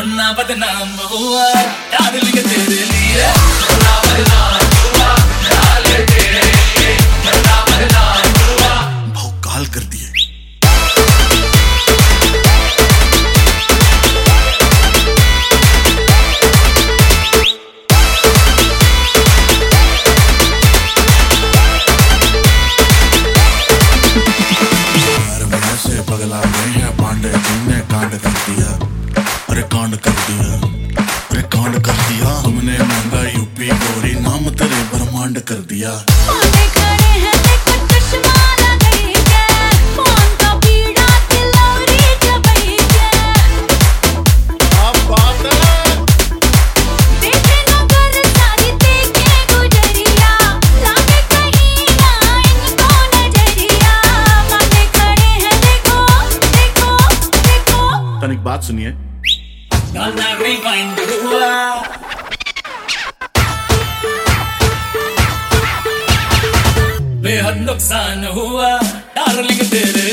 उन्ना बदनाम हुआ डार्लिंग कर दिया अरे कांड कर दिया अरे कांड कर दिया हमने महँगा यूपी गोरी, नाम तेरे ब्रह्मांड कर दिया तनिक बात सुनिए। बेहद नुकसान हुआ डार्लिंग तेरे